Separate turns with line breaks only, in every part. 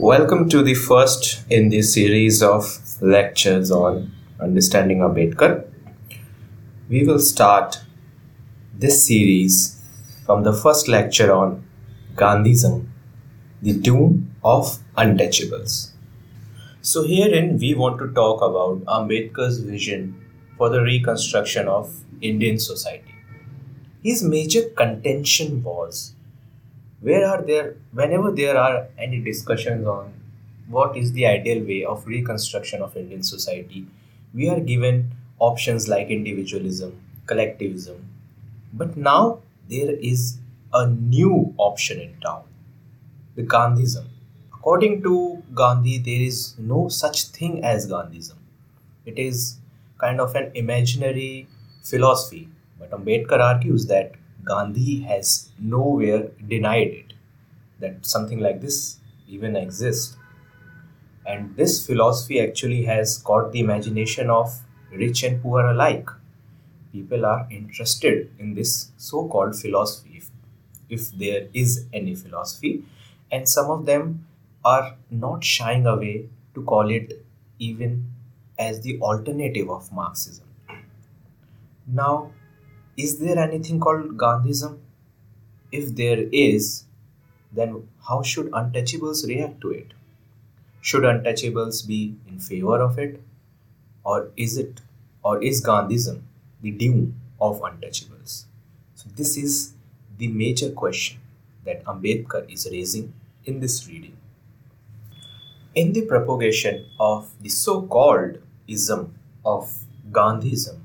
Welcome to the first in the series of lectures on understanding Ambedkar. We will start this series from the first lecture on Gandhism, the doom of untouchables. So, herein we want to talk about Ambedkar's vision for the reconstruction of Indian society. His major contention was where are there whenever there are any discussions on what is the ideal way of reconstruction of indian society we are given options like individualism collectivism. But now there is a new option in town the gandhism. According to gandhi there is no such thing as gandhism. It is kind of an imaginary philosophy. But ambedkar argues that Gandhi has nowhere denied it that something like this even exists. And this philosophy actually has caught the imagination of rich and poor alike. People are interested in this so called philosophy, if, if there is any philosophy, and some of them are not shying away to call it even as the alternative of Marxism. Now, is there anything called Gandhism? If there is, then how should untouchables react to it? Should untouchables be in favor of it? Or is it, or is Gandhism the doom of untouchables? So, this is the major question that Ambedkar is raising in this reading. In the propagation of the so called ism of Gandhism,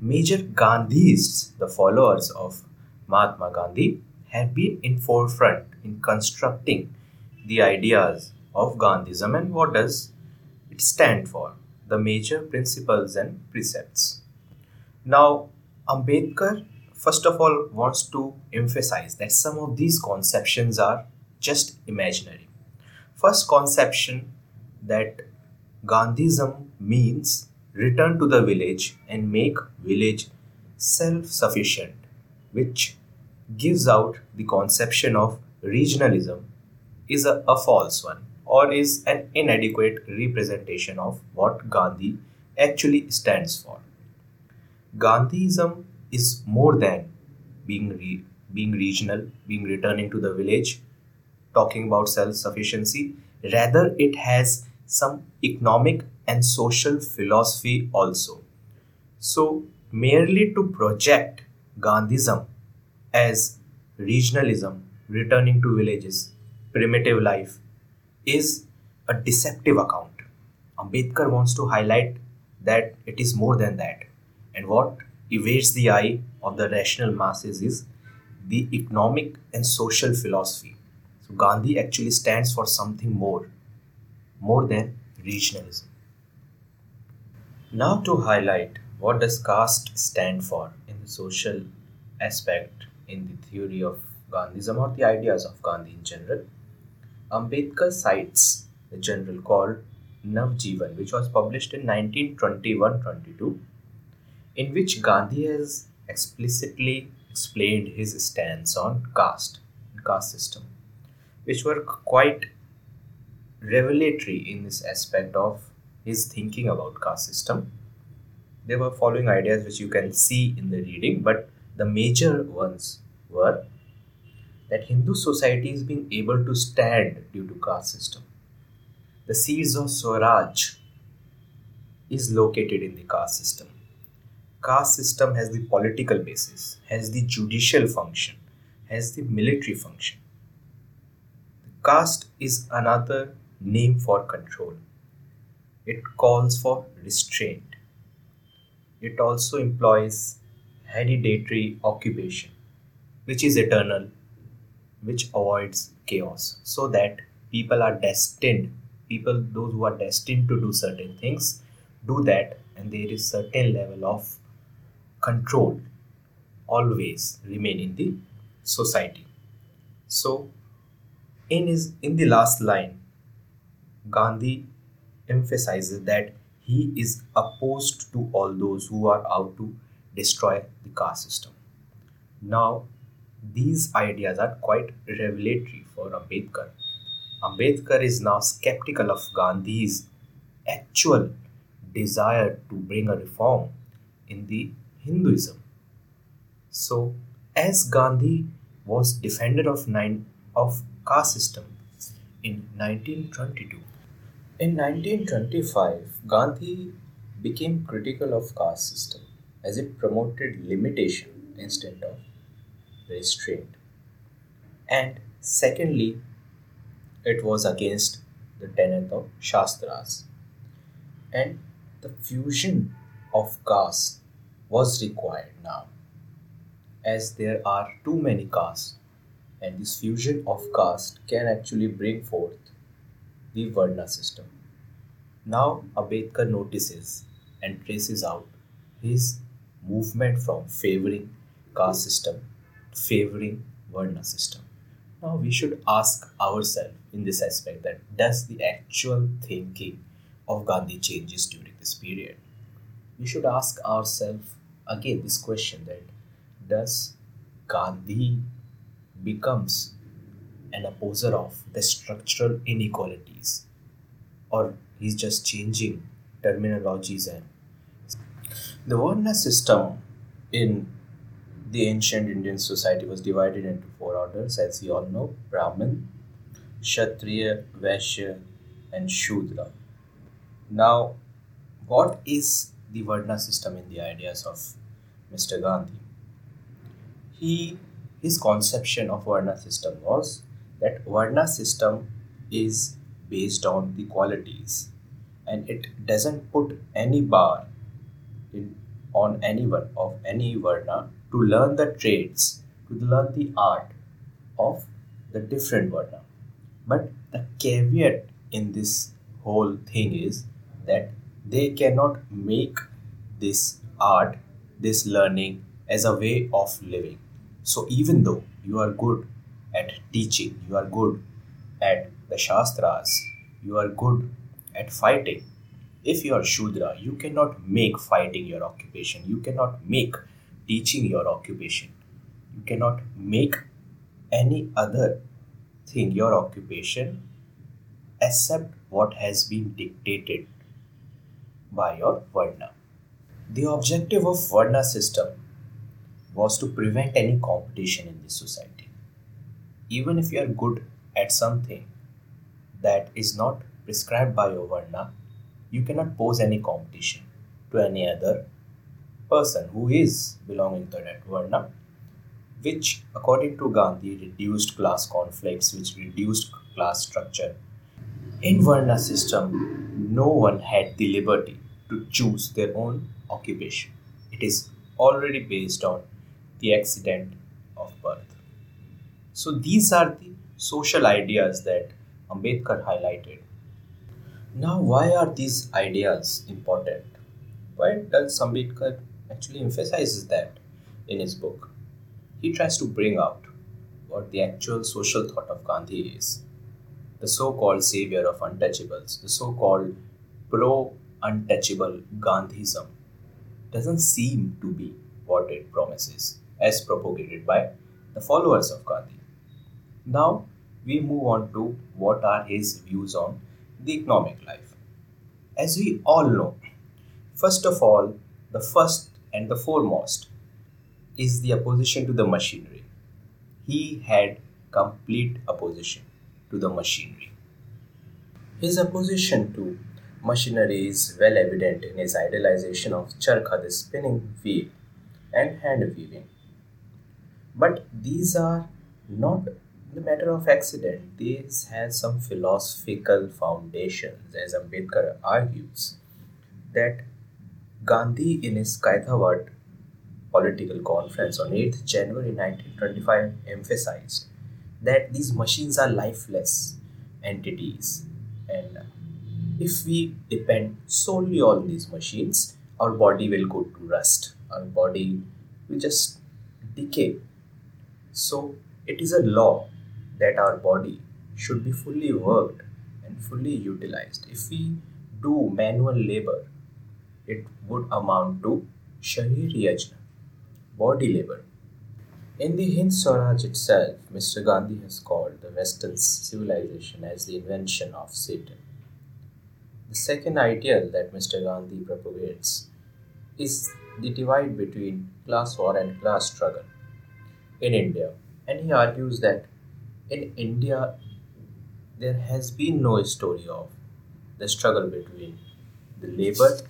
Major Gandhiists, the followers of Mahatma Gandhi, have been in forefront in constructing the ideas of Gandhism and what does it stand for, the major principles and precepts. Now, Ambedkar first of all wants to emphasize that some of these conceptions are just imaginary. First conception that Gandhism means return to the village and make village self-sufficient which gives out the conception of regionalism is a, a false one or is an inadequate representation of what Gandhi actually stands for. Gandhism is more than being re- being regional, being returning to the village, talking about self-sufficiency. Rather, it has some economic and social philosophy also. So, merely to project Gandhism as regionalism, returning to villages, primitive life, is a deceptive account. Ambedkar wants to highlight that it is more than that. And what evades the eye of the rational masses is the economic and social philosophy. So, Gandhi actually stands for something more more than regionalism. Now to highlight what does caste stand for in the social aspect in the theory of Gandhism or the ideas of Gandhi in general, Ambedkar cites the journal called Navjivan, which was published in 1921-22, in which Gandhi has explicitly explained his stance on caste and caste system, which were quite revelatory in this aspect of his thinking about caste system. There were following ideas which you can see in the reading, but the major ones were that Hindu society is being able to stand due to caste system. The seeds of Swaraj is located in the caste system. Caste system has the political basis, has the judicial function, has the military function. The caste is another name for control. It calls for restraint. It also employs hereditary occupation, which is eternal, which avoids chaos, so that people are destined, people, those who are destined to do certain things, do that, and there is certain level of control always remain in the society. So, in his in the last line, Gandhi emphasizes that he is opposed to all those who are out to destroy the caste system. Now, these ideas are quite revelatory for Ambedkar. Ambedkar is now skeptical of Gandhi's actual desire to bring a reform in the Hinduism. So, as Gandhi was defender of nine of caste system in 1922. In 1925, Gandhi became critical of caste system as it promoted limitation instead of restraint. And secondly, it was against the tenet of Shastras. And the fusion of castes was required now, as there are too many castes, and this fusion of caste can actually bring forth the Varna system. Now, Ambedkar notices and traces out his movement from favoring caste system to favoring Varna system. Now we should ask ourselves in this aspect that does the actual thinking of Gandhi changes during this period? We should ask ourselves again this question that does Gandhi becomes an opposer of the structural inequalities or he's just changing terminologies and the Varna system in the ancient Indian society was divided into four orders, as you all know Brahmin, Kshatriya, Vaishya, and Shudra. Now, what is the Varna system in the ideas of Mr. Gandhi? He his conception of Varna system was that Varna system is based on the qualities and it doesn't put any bar in, on anyone of any Varna to learn the trades, to learn the art of the different Varna. But the caveat in this whole thing is that they cannot make this art, this learning as a way of living. So even though you are good at teaching, you are good at the Shastras, you are good at fighting, if you are Shudra, you cannot make fighting your occupation, you cannot make teaching your occupation. You cannot make any other thing your occupation except what has been dictated by your Varna. The objective of Varna system was to prevent any competition in this society. Even if you are good at something that is not prescribed by your Varna, you cannot pose any competition to any other person who is belonging to that Varna, which, according to Gandhi, reduced class conflicts, which reduced class structure. In Varna system, no one had the liberty to choose their own occupation. It is already based on the accident. So these are the social ideas that Ambedkar highlighted. Now, why are these ideas important? Why does Ambedkar actually emphasizes that in his book. He tries to bring out what the actual social thought of Gandhi is. The so called savior of untouchables, the so called pro untouchable Gandhism, doesn't seem to be what it promises, as propagated by the followers of Gandhi. Now, we move on to what are his views on the economic life. As we all know, first of all, the first and the foremost is the opposition to the machinery. He had complete opposition to the machinery. His opposition to machinery is well evident in his idealization of charkha, the spinning wheel, and hand weaving. But these are not the matter of accident. this has some philosophical foundations, as Ambedkar argues, that Gandhi, in his Kathiawad political conference on 8th January 1925, emphasized that these machines are lifeless entities, and if we depend solely on these machines, our body will go to rust, our body will just decay. So, it is a law that our body should be fully worked and fully utilized. If we do manual labor, it would amount to Sharir Yajna, body labor. In the Hind Swaraj itself, Mr. Gandhi has called the Western civilization as the invention of Satan. The second ideal that Mr. Gandhi propagates is the divide between class war and class struggle in India. And he argues that in India, there has been no story of the struggle between the labor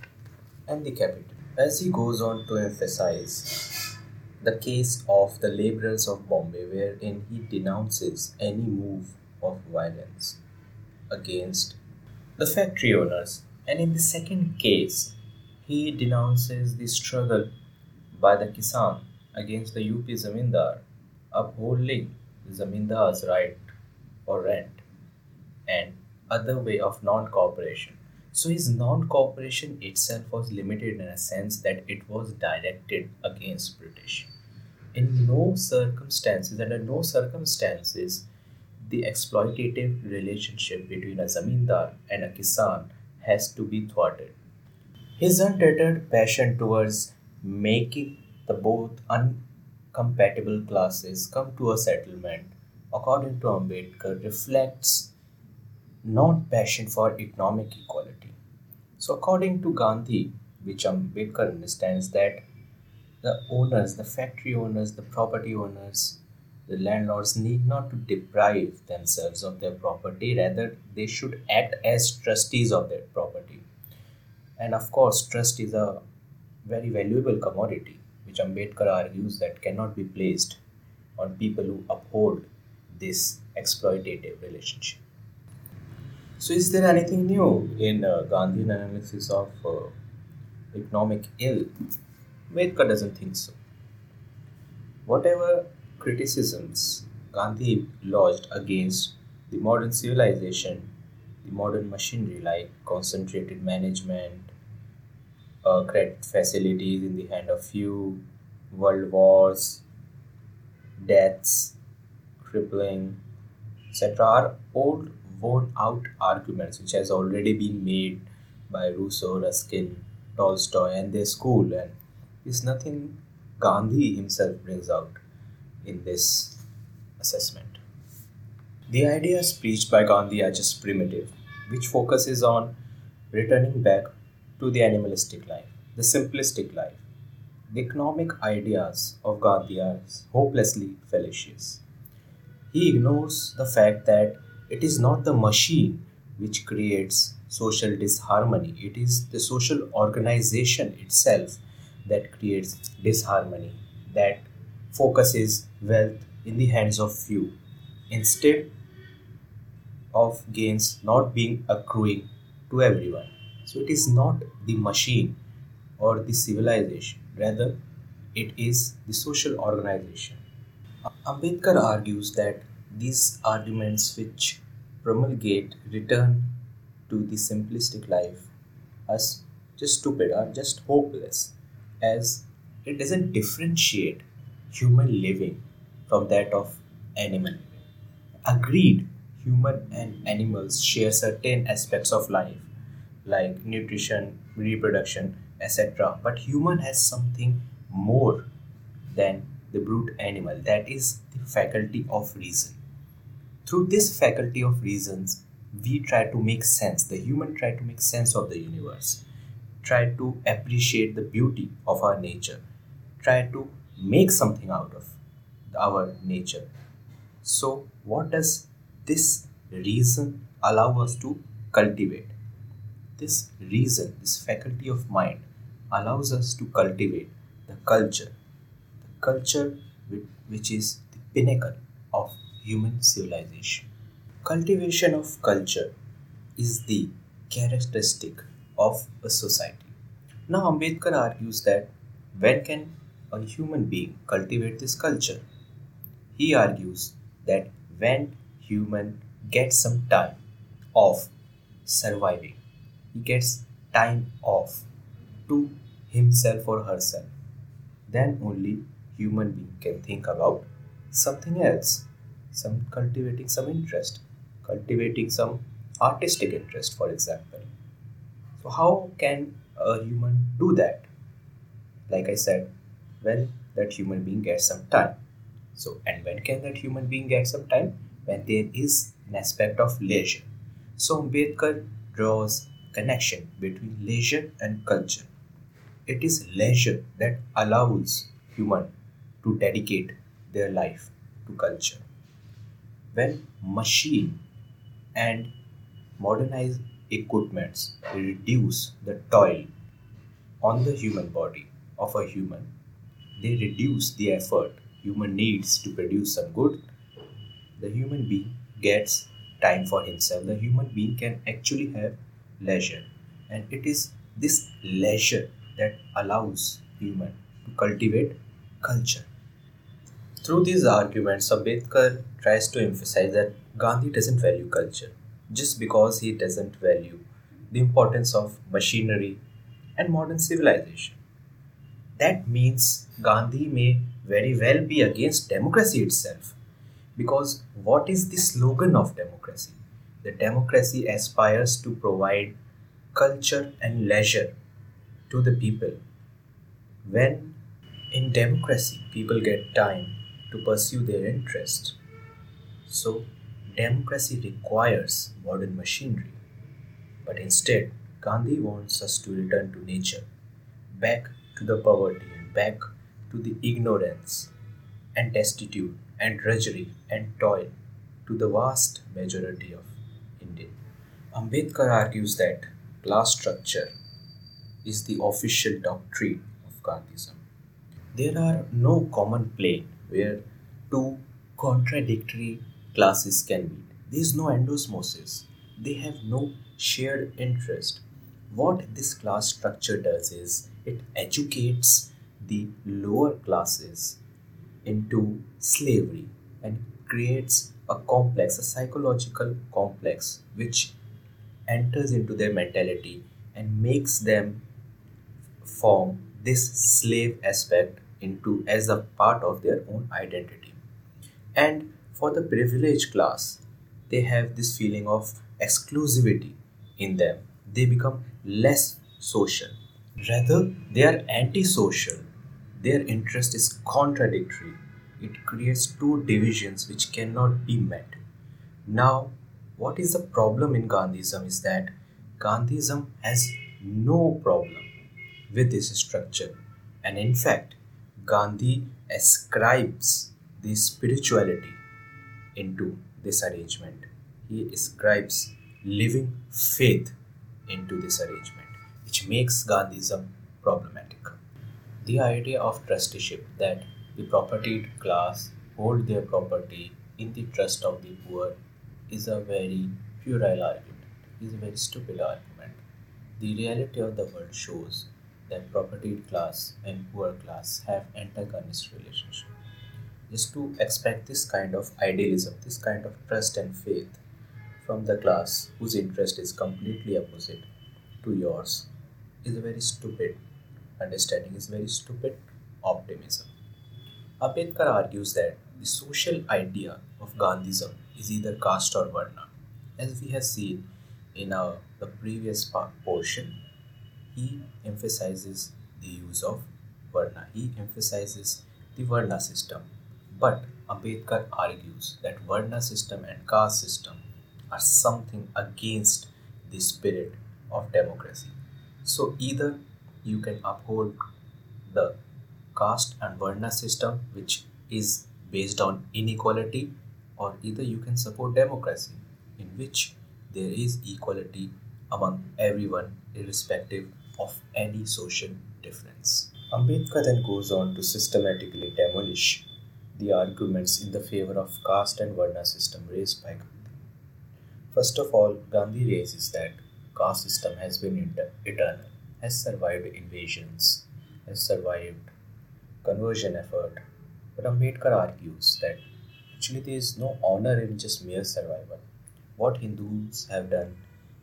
and the capital. As he goes on to emphasize the case of the laborers of Bombay, wherein he denounces any move of violence against the factory owners. And in the second case, he denounces the struggle by the Kisan against the UP Zamindar, upholding Zamindar's right for rent and other way of non-cooperation. So his non-cooperation itself was limited in a sense that it was directed against British. In no circumstances, under no circumstances, the exploitative relationship between a zamindar and a kisan has to be thwarted. His undeterred passion towards making the both uncompatible classes come to a settlement, according to Ambedkar, reflects not passion for economic equality. So, according to Gandhi, which Ambedkar understands that the owners, the factory owners, the property owners, the landlords need not to deprive themselves of their property, rather, they should act as trustees of their property. And of course, trust is a very valuable commodity, which Ambedkar argues that cannot be placed on people who uphold this exploitative relationship. So, is there anything new in uh, Gandhian analysis of uh, economic ill? Ambedkar doesn't think so. Whatever criticisms Gandhi lodged against the modern civilization, the modern machinery like concentrated management, uh, credit facilities in the hand of few, world wars, deaths, crippling, etc., are old worn out arguments which has already been made by Rousseau, Ruskin, Tolstoy and their school and is nothing Gandhi himself brings out in this assessment. The ideas preached by Gandhi are just primitive, which focuses on returning back to the animalistic life, the simplistic life. The economic ideas of Gandhi are hopelessly fallacious. He ignores the fact that it is not the machine which creates social disharmony, it is the social organization itself that creates disharmony, that focuses wealth in the hands of few instead of gains not being accruing to everyone. So it is not the machine or the civilization, rather, it is the social organization. Ambedkar argues that these arguments which promulgate return to the simplistic life are just stupid, are just hopeless, as it doesn't differentiate human living from that of animal. Agreed, human and animals share certain aspects of life like nutrition, reproduction, etc. But human has something more than the brute animal. That is the faculty of reason. Through this faculty of reasons we try to make sense the human try to make sense of the universe try to appreciate the beauty of our nature try to make something out of our nature. So what does this reason allow us to cultivate this reason this faculty of mind allows us to cultivate the culture the culture which is the pinnacle of human civilization. Cultivation of culture is the characteristic of a society. Now, Ambedkar argues that when can a human being cultivate this culture? He argues that when human gets some time of surviving, he gets time off to himself or herself, then only human being can think about something else some cultivating some interest, cultivating some artistic interest, for example. So, how can a human do that? Like I said, when that human being gets some time. So, and when can that human being get some time? When there is an aspect of leisure. So, Ambedkar draws connection between leisure and culture. It is leisure that allows human to dedicate their life to culture. When machine and modernized equipments reduce the toil on the human body of a human, they reduce the effort human needs to produce some good, the human being gets time for himself. The human being can actually have leisure. And it is this leisure that allows human to cultivate culture. Through these arguments, Ambedkar tries to emphasize that Gandhi doesn't value culture just because he doesn't value the importance of machinery and modern civilization. That means Gandhi may very well be against democracy itself. Because what is the slogan of democracy? The democracy aspires to provide culture and leisure to the people. When in democracy people get time to pursue their interest. So, democracy requires modern machinery. But instead, Gandhi wants us to return to nature, back to the poverty and back to the ignorance and destitute and drudgery and toil to the vast majority of. Ambedkar argues that class structure is the official doctrine of Gandhism. There are no common plane where two contradictory classes can meet. There is no endosmosis. They have no shared interest. What this class structure does is it educates the lower classes into slavery and creates a complex, a psychological complex, which enters into their mentality and makes them form this slave aspect into as a part of their own identity. And for the privileged class, they have this feeling of exclusivity in them. They become less social. Rather, they are antisocial their interest is contradictory. It creates two divisions which cannot be met. Now, what is the problem in Gandhism is that Gandhism has no problem with this structure, and in fact, Gandhi ascribes the spirituality into this arrangement. He ascribes living faith into this arrangement, which makes Gandhism problematic the idea of trusteeship that the propertied class hold their property in the trust of the poor is a very puerile argument, is a very stupid argument. The reality of the world shows that propertied class and poor class have antagonist relationship. Just to expect this kind of idealism, this kind of trust and faith from the class whose interest is completely opposite to yours is a very stupid understanding is very stupid optimism. Ambedkar argues that the social idea of Gandhism is either caste or Varna. As we have seen in our, the previous part, portion, he emphasizes the use of Varna. He emphasizes the Varna system. But Ambedkar argues that Varna system and caste system are something against the spirit of democracy. So either you can uphold the caste and varna system which is based on inequality or either you can support democracy in which there is equality among everyone irrespective of any social difference. Ambedkar then goes on to systematically demolish the arguments in the favor of caste and varna system raised by Gandhi. First of all, Gandhi raises that caste system has been eternal has survived invasions, has survived conversion effort. But Ambedkar argues that actually there is no honor in just mere survival. What Hindus have done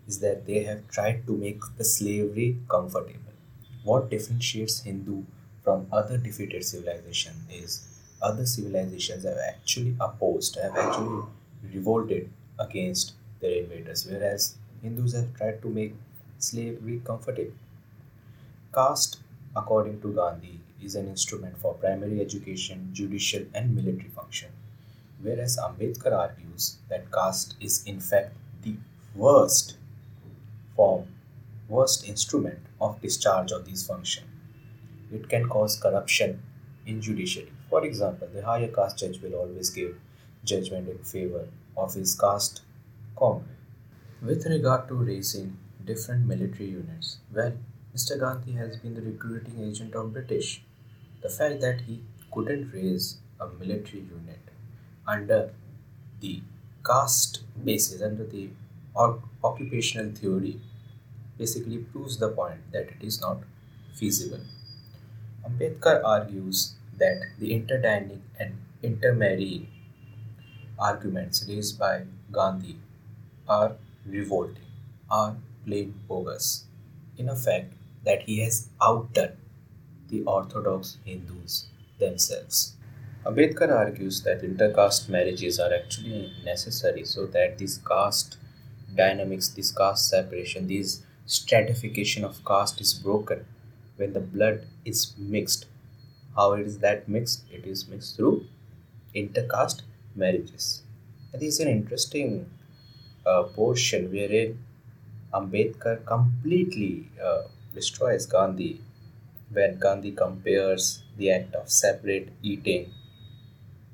is that they have tried to make the slavery comfortable. What differentiates Hindu from other defeated civilization is other civilizations have actually opposed, have actually revolted against their invaders, whereas Hindus have tried to make slavery comfortable. Caste, according to Gandhi, is an instrument for primary education, judicial, and military function, whereas Ambedkar argues that caste is in fact the worst form, worst instrument of discharge of these functions. It can cause corruption in judiciary. For example, the higher caste judge will always give judgment in favor of his caste comrade. With regard to raising different military units, well, Mr. Gandhi has been the recruiting agent of British. The fact that he couldn't raise a military unit under the caste basis, under the occupational theory, basically proves the point that it is not feasible. Ambedkar argues that the interdining and intermarrying arguments raised by Gandhi are revolting, are plain bogus. In effect, that he has outdone the orthodox Hindus themselves. Ambedkar argues that intercaste marriages are actually necessary so that this caste dynamics, this caste separation, this stratification of caste is broken when the blood is mixed. How it is that mixed? It is mixed through intercaste marriages. And this is an interesting uh, portion wherein Ambedkar completely uh, destroys Gandhi when Gandhi compares the act of separate eating,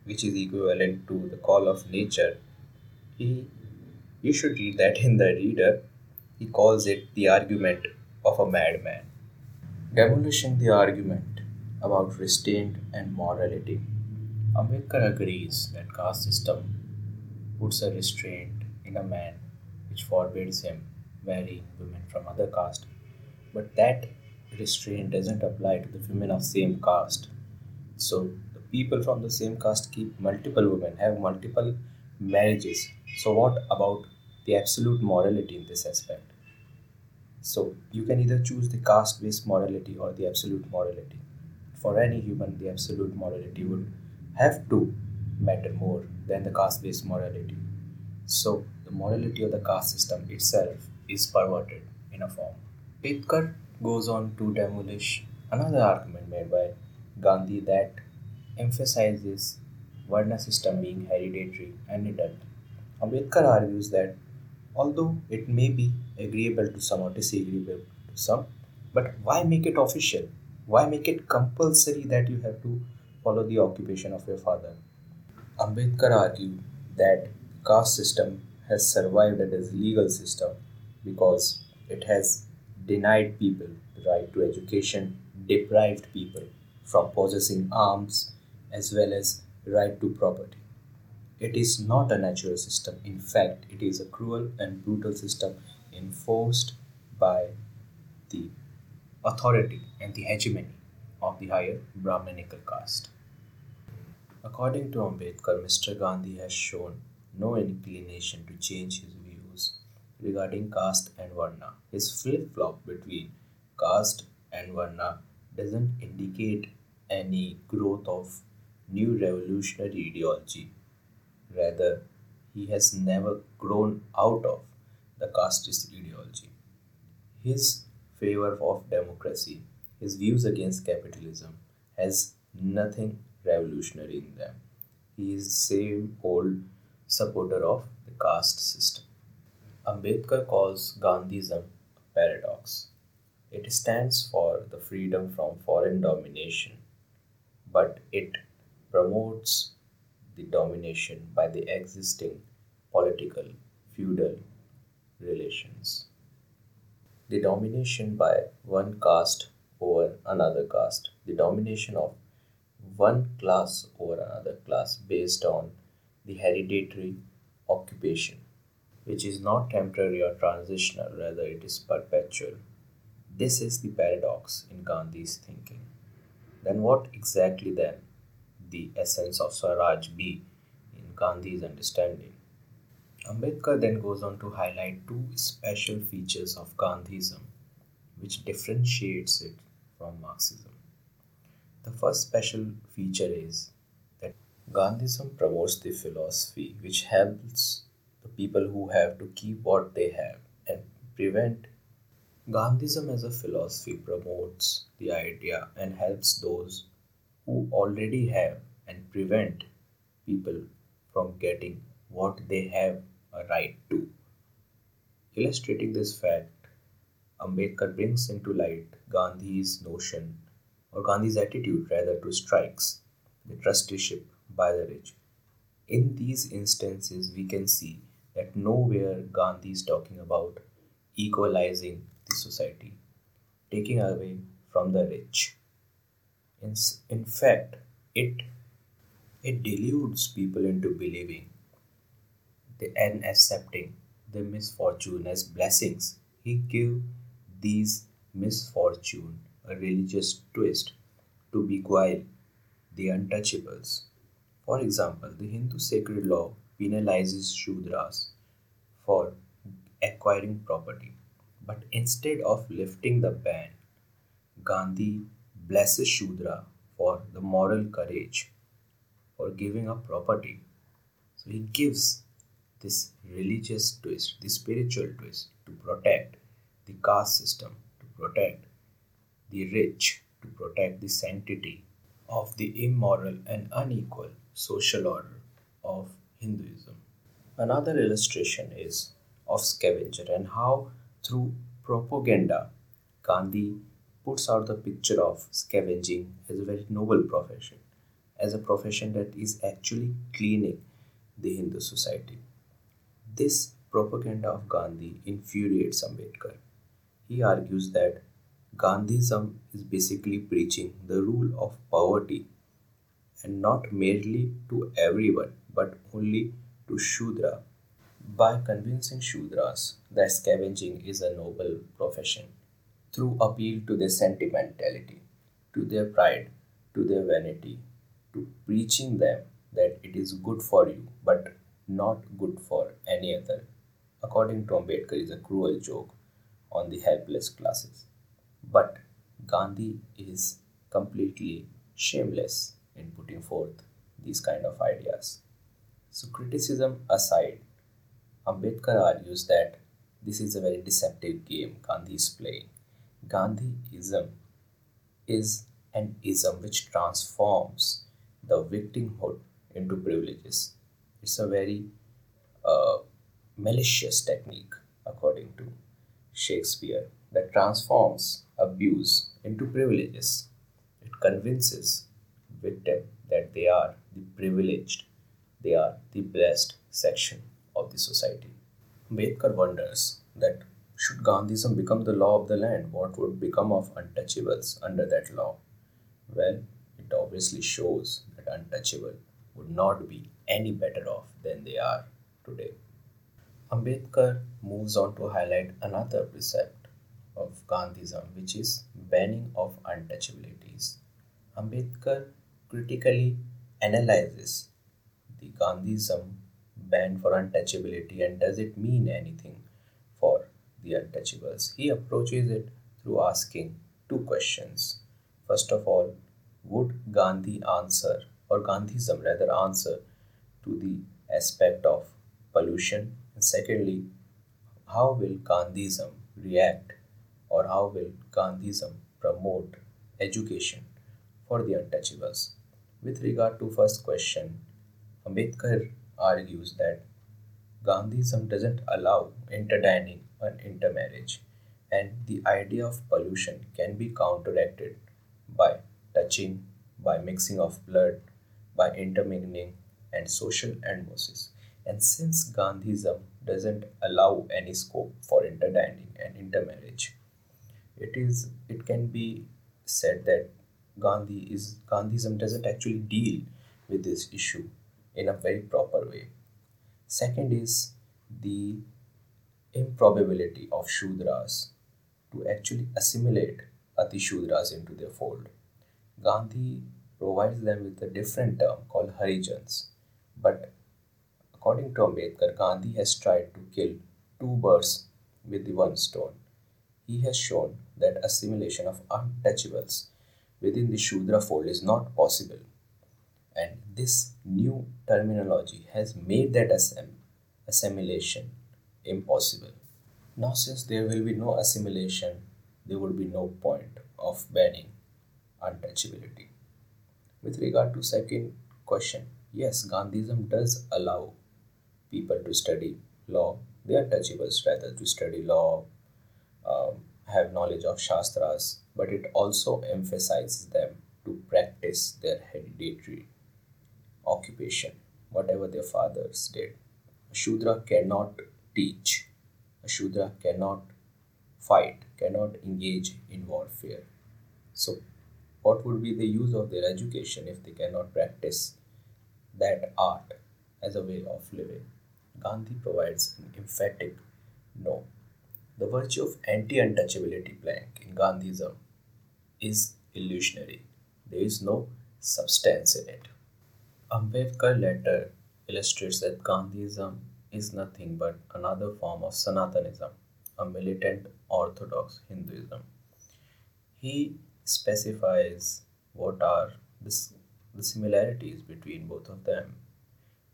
which is equivalent to the call of nature. He, you should read that in the reader. He calls it the argument of a madman. Demolishing the argument about restraint and morality. Ambedkar agrees that caste system puts a restraint in a man which forbids him marrying women from other caste but that restraint doesn't apply to the women of same caste so people from the same caste keep multiple women have multiple marriages. So what about the absolute morality in this aspect? So you can either choose the caste based morality or the absolute morality. For any human the absolute morality would have to matter more than the caste based morality. So the morality of the caste system itself is perverted in a form. Ambedkar goes on to demolish another argument made by Gandhi that emphasizes Varna system being hereditary and redundant. Ambedkar argues that although it may be agreeable to some or disagreeable to some, but why make it official? Why make it compulsory that you have to follow the occupation of your father? Ambedkar argued that caste system has survived as a legal system because it has denied people the right to education, deprived people from possessing arms as well as right to property. It is not a natural system. In fact, it is a cruel and brutal system enforced by the authority and the hegemony of the higher Brahminical caste. According to Ambedkar, Mr. Gandhi has shown no inclination to change his views regarding caste and varna. His flip flop between caste and varna doesn't indicate any growth of new revolutionary ideology. Rather, he has never grown out of the casteist ideology. His favor of democracy, his views against capitalism, has nothing revolutionary in them. He is the same old supporter of the caste system. Ambedkar calls Gandhism a paradox. It stands for the freedom from foreign domination, but it promotes the domination by the existing political feudal relations. The domination by one caste over another caste, the domination of one class over another class based on the hereditary occupation which is not temporary or transitional, rather, it is perpetual. This is the paradox in Gandhi's thinking. Then, what exactly then the essence of Swaraj be in Gandhi's understanding? Ambedkar then goes on to highlight two special features of Gandhism which differentiates it from Marxism. The first special feature is that Gandhism promotes the philosophy which helps the people who have to keep what they have and prevent Gandhism as a philosophy promotes the idea and helps those who already have and prevent people from getting what they have a right to. Illustrating this fact, Ambedkar brings into light Gandhi's notion or Gandhi's attitude rather to strikes, the trusteeship by the rich. In these instances, we can see that nowhere Gandhi is talking about equalizing the society, taking away from the rich. In, in fact, it it deludes people into believing and accepting the misfortune as blessings. He gave these misfortune a religious twist to beguile the untouchables. For example, the Hindu sacred law penalizes Shudras for acquiring property. But instead of lifting the ban, Gandhi blesses Shudra for the moral courage for giving up property. So he gives this religious twist, the spiritual twist to protect the caste system, to protect the rich, to protect the sanctity of the immoral and unequal social order of Hinduism. Another illustration is of scavenger and how through propaganda Gandhi puts out the picture of scavenging as a very noble profession, as a profession that is actually cleaning the Hindu society. This propaganda of Gandhi infuriates Ambedkar. He argues that Gandhism is basically preaching the rule of poverty and not merely to everyone but only to Shudra by convincing Shudras that scavenging is a noble profession through appeal to their sentimentality, to their pride, to their vanity, to preaching them that it is good for you but not good for any other, according to Ambedkar, is a cruel joke on the helpless classes. But Gandhi is completely shameless in putting forth these kind of ideas. So, criticism aside, Ambedkar argues that this is a very deceptive game Gandhi is playing. Gandhiism is an ism which transforms the victimhood into privileges. It's a very uh, malicious technique, according to Shakespeare, that transforms abuse into privileges. It convinces victim that they are the privileged, they are the blessed section of the society. Ambedkar wonders that should Gandhism become the law of the land, what would become of untouchables under that law? Well, it obviously shows that untouchable would not be any better off than they are today. Ambedkar moves on to highlight another precept of Gandhism, which is banning of untouchabilities. Ambedkar critically analyzes the Gandhism ban for untouchability and does it mean anything untouchables? He approaches it through asking two questions. First of all, would Gandhi answer or Gandhism rather answer to the aspect of pollution? And secondly, how will Gandhism react or how will Gandhism promote education for the untouchables? With regard to first question, Ambedkar argues that Gandhism doesn't allow interdining and intermarriage, and the idea of pollution can be counteracted by touching, by mixing of blood, by intermingling and social osmosis. And since Gandhism doesn't allow any scope for interdining and intermarriage, it is it can be said that Gandhi is Gandhism doesn't actually deal with this issue in a very proper way. Second is the improbability of Shudras to actually assimilate Ati Shudras into their fold. Gandhi provides them with a different term called Harijans. But according to Ambedkar, Gandhi has tried to kill two birds with the one stone. He has shown that assimilation of untouchables within the Shudra fold is not possible. And this new terminology has made that assimilation impossible. Now, since there will be no assimilation, there would be no point of banning untouchability. With regard to second question, yes, Gandhism does allow people to study law. They are untouchables rather to study law, um, have knowledge of shastras, but it also emphasizes them to practice their hereditary occupation, whatever their fathers did. Shudra cannot teach, a Shudra cannot fight, cannot engage in warfare. So, what would be the use of their education if they cannot practice that art as a way of living? Gandhi provides an emphatic no. The virtue of anti untouchability plank in Gandhism is illusionary. There is no substance in it. Ambedkar later illustrates that Gandhism is nothing but another form of Sanatanism, a militant orthodox Hinduism. He specifies what are the, similarities between both of them.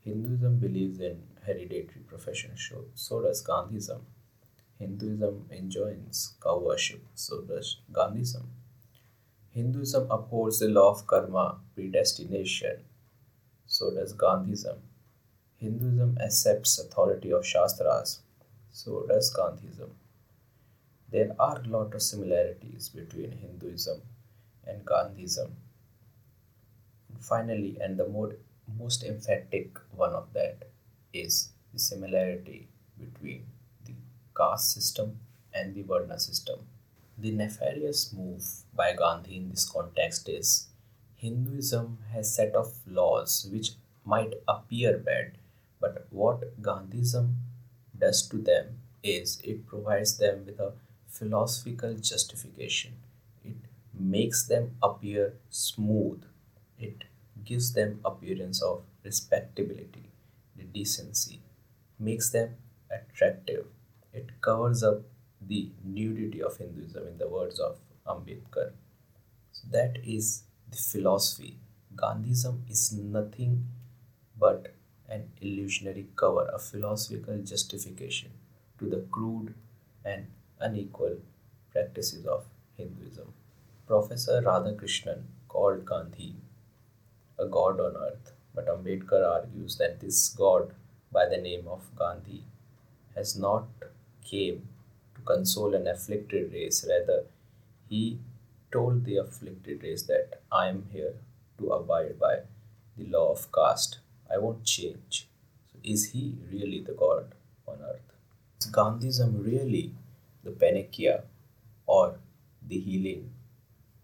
Hinduism believes in hereditary profession, so does Gandhism. Hinduism enjoins cow worship, so does Gandhism. Hinduism upholds the law of karma, predestination, so does Gandhism. Hinduism accepts authority of Shastras, so does Gandhism. There are a lot of similarities between Hinduism and Gandhism. And finally, and the more, most emphatic one of that is the similarity between the caste system and the Varna system. The nefarious move by Gandhi in this context is Hinduism has set of laws which might appear bad, but what Gandhism does to them is it provides them with a philosophical justification. It makes them appear smooth. It gives them appearance of respectability, the decency, makes them attractive. It covers up the nudity of Hinduism in the words of Ambedkar. So that is the philosophy. Gandhism is nothing but an illusionary cover, a philosophical justification to the crude and unequal practices of Hinduism. Professor Radhakrishnan called Gandhi a god on earth, but Ambedkar argues that this god by the name of Gandhi has not came to console an afflicted race, rather he told the afflicted race that I am here to abide by the law of caste. I won't change. So is he really the God on earth? Is Gandhism really the panacea or the healing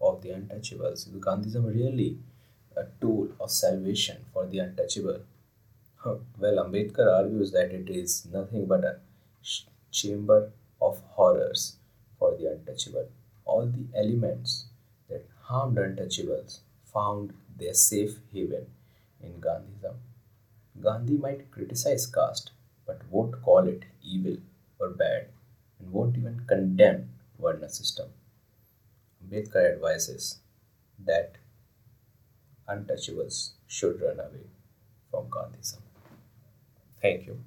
of the untouchables? Is Gandhism really a tool of salvation for the untouchable? Well, Ambedkar argues that it is nothing but a chamber of horrors for the untouchable. All the elements that harmed untouchables found their safe haven in Gandhism. Gandhi might criticize caste, but won't call it evil or bad, and won't even condemn Varna system. Ambedkar advises that untouchables should run away from Gandhism. Thank you.